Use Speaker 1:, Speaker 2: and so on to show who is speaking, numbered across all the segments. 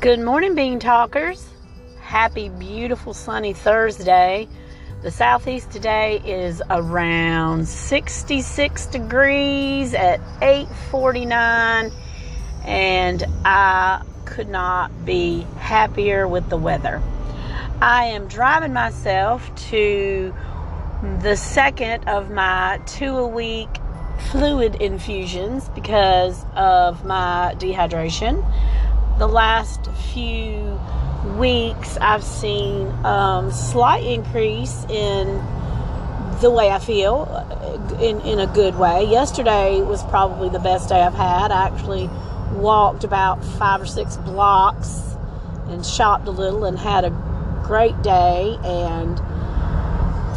Speaker 1: Good morning, Bean Talkers. Happy, beautiful, sunny Thursday. The southeast today is around 66 degrees at 8:49 and I could not be happier with the weather. I am driving myself to the second of my two a week fluid infusions because of my dehydration the last few weeks, I've seen um, slight increase in the way I feel uh, in, in a good way. Yesterday was probably the best day I've had. I actually walked about five or six blocks and shopped a little and had a great day and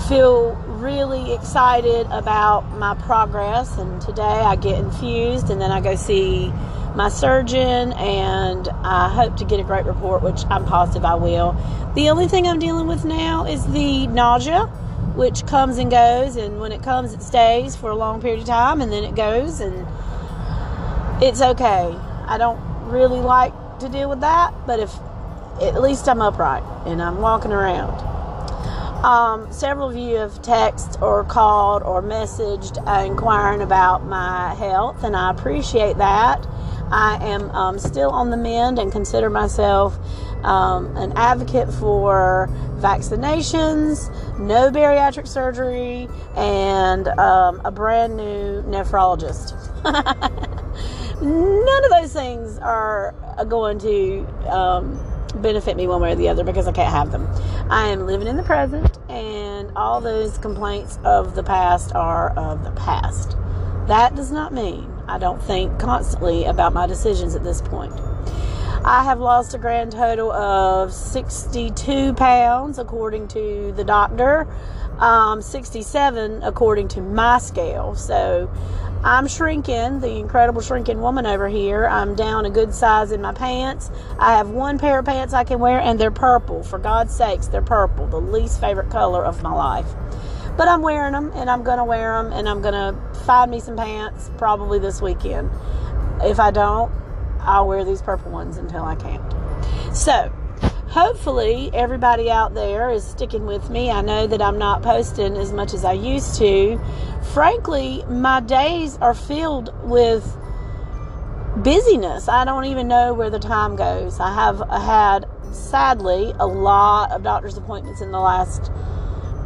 Speaker 1: feel really excited about my progress. And today I get infused and then I go see my surgeon, and I hope to get a great report, which I'm positive I will. The only thing I'm dealing with now is the nausea, which comes and goes, and when it comes, it stays for a long period of time, and then it goes, and it's okay. I don't really like to deal with that, but if at least I'm upright and I'm walking around. Um, several of you have texted or called or messaged uh, inquiring about my health, and I appreciate that. I am um, still on the mend and consider myself um, an advocate for vaccinations, no bariatric surgery, and um, a brand new nephrologist. None of those things are going to um, benefit me one way or the other because I can't have them. I am living in the present, and all those complaints of the past are of the past. That does not mean I don't think constantly about my decisions at this point. I have lost a grand total of 62 pounds according to the doctor, um, 67 according to my scale. So I'm shrinking, the incredible shrinking woman over here. I'm down a good size in my pants. I have one pair of pants I can wear, and they're purple. For God's sakes, they're purple, the least favorite color of my life. But I'm wearing them and I'm going to wear them and I'm going to find me some pants probably this weekend. If I don't, I'll wear these purple ones until I can't. So, hopefully, everybody out there is sticking with me. I know that I'm not posting as much as I used to. Frankly, my days are filled with busyness. I don't even know where the time goes. I have had, sadly, a lot of doctor's appointments in the last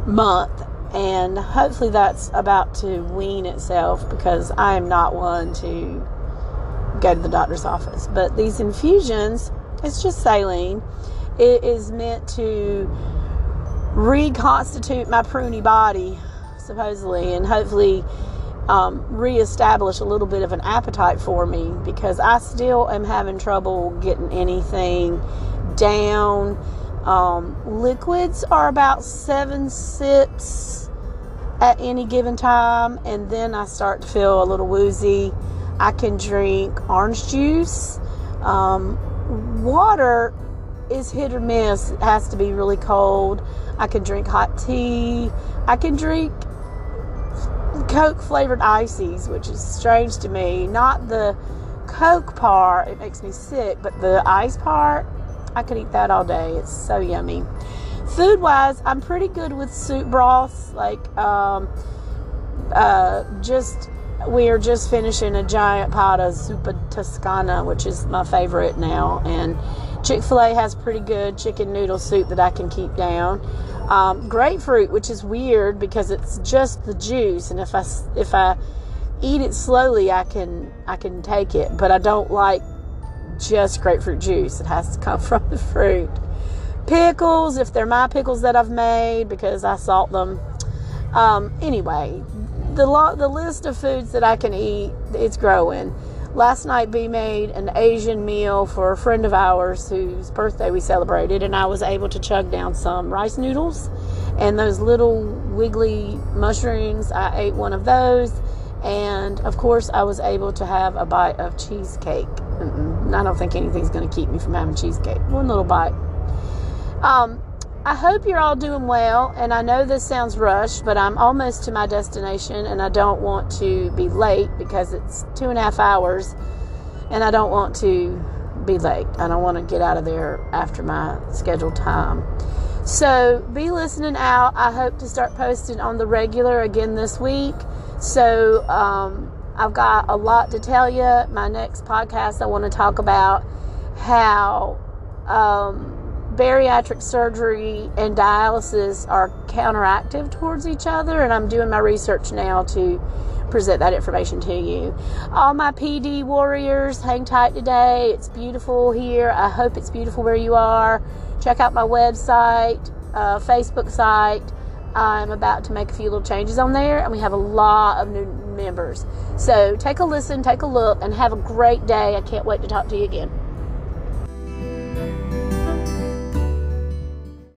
Speaker 1: month and hopefully that's about to wean itself because I am not one to go to the doctor's office. But these infusions, it's just saline. It is meant to reconstitute my pruny body, supposedly, and hopefully um, reestablish a little bit of an appetite for me because I still am having trouble getting anything down um, liquids are about seven sips at any given time, and then I start to feel a little woozy. I can drink orange juice. Um, water is hit or miss. It has to be really cold. I can drink hot tea. I can drink Coke flavored ices, which is strange to me. Not the Coke part, it makes me sick, but the ice part, I could eat that all day. It's so yummy. Food wise, I'm pretty good with soup broths. Like, um, uh, just we are just finishing a giant pot of zuppa toscana, which is my favorite now, and Chick Fil A has pretty good chicken noodle soup that I can keep down. Um, grapefruit, which is weird because it's just the juice, and if I if I eat it slowly, I can I can take it, but I don't like just grapefruit juice. It has to come from the fruit. Pickles, if they're my pickles that I've made because I salt them. Um, anyway, the lo- the list of foods that I can eat, it's growing. Last night, B made an Asian meal for a friend of ours whose birthday we celebrated, and I was able to chug down some rice noodles and those little wiggly mushrooms. I ate one of those, and of course, I was able to have a bite of cheesecake. Mm-mm. I don't think anything's going to keep me from having cheesecake. One little bite. Um, I hope you're all doing well, and I know this sounds rushed, but I'm almost to my destination, and I don't want to be late because it's two and a half hours, and I don't want to be late. I don't want to get out of there after my scheduled time. So be listening out. I hope to start posting on the regular again this week. So um, I've got a lot to tell you. My next podcast, I want to talk about how um, bariatric surgery and dialysis are counteractive towards each other, and I'm doing my research now to present that information to you. All my PD warriors, hang tight today. It's beautiful here. I hope it's beautiful where you are. Check out my website, uh, Facebook site. I'm about to make a few little changes on there, and we have a lot of new members. So take a listen, take a look, and have a great day. I can't wait to talk to you again.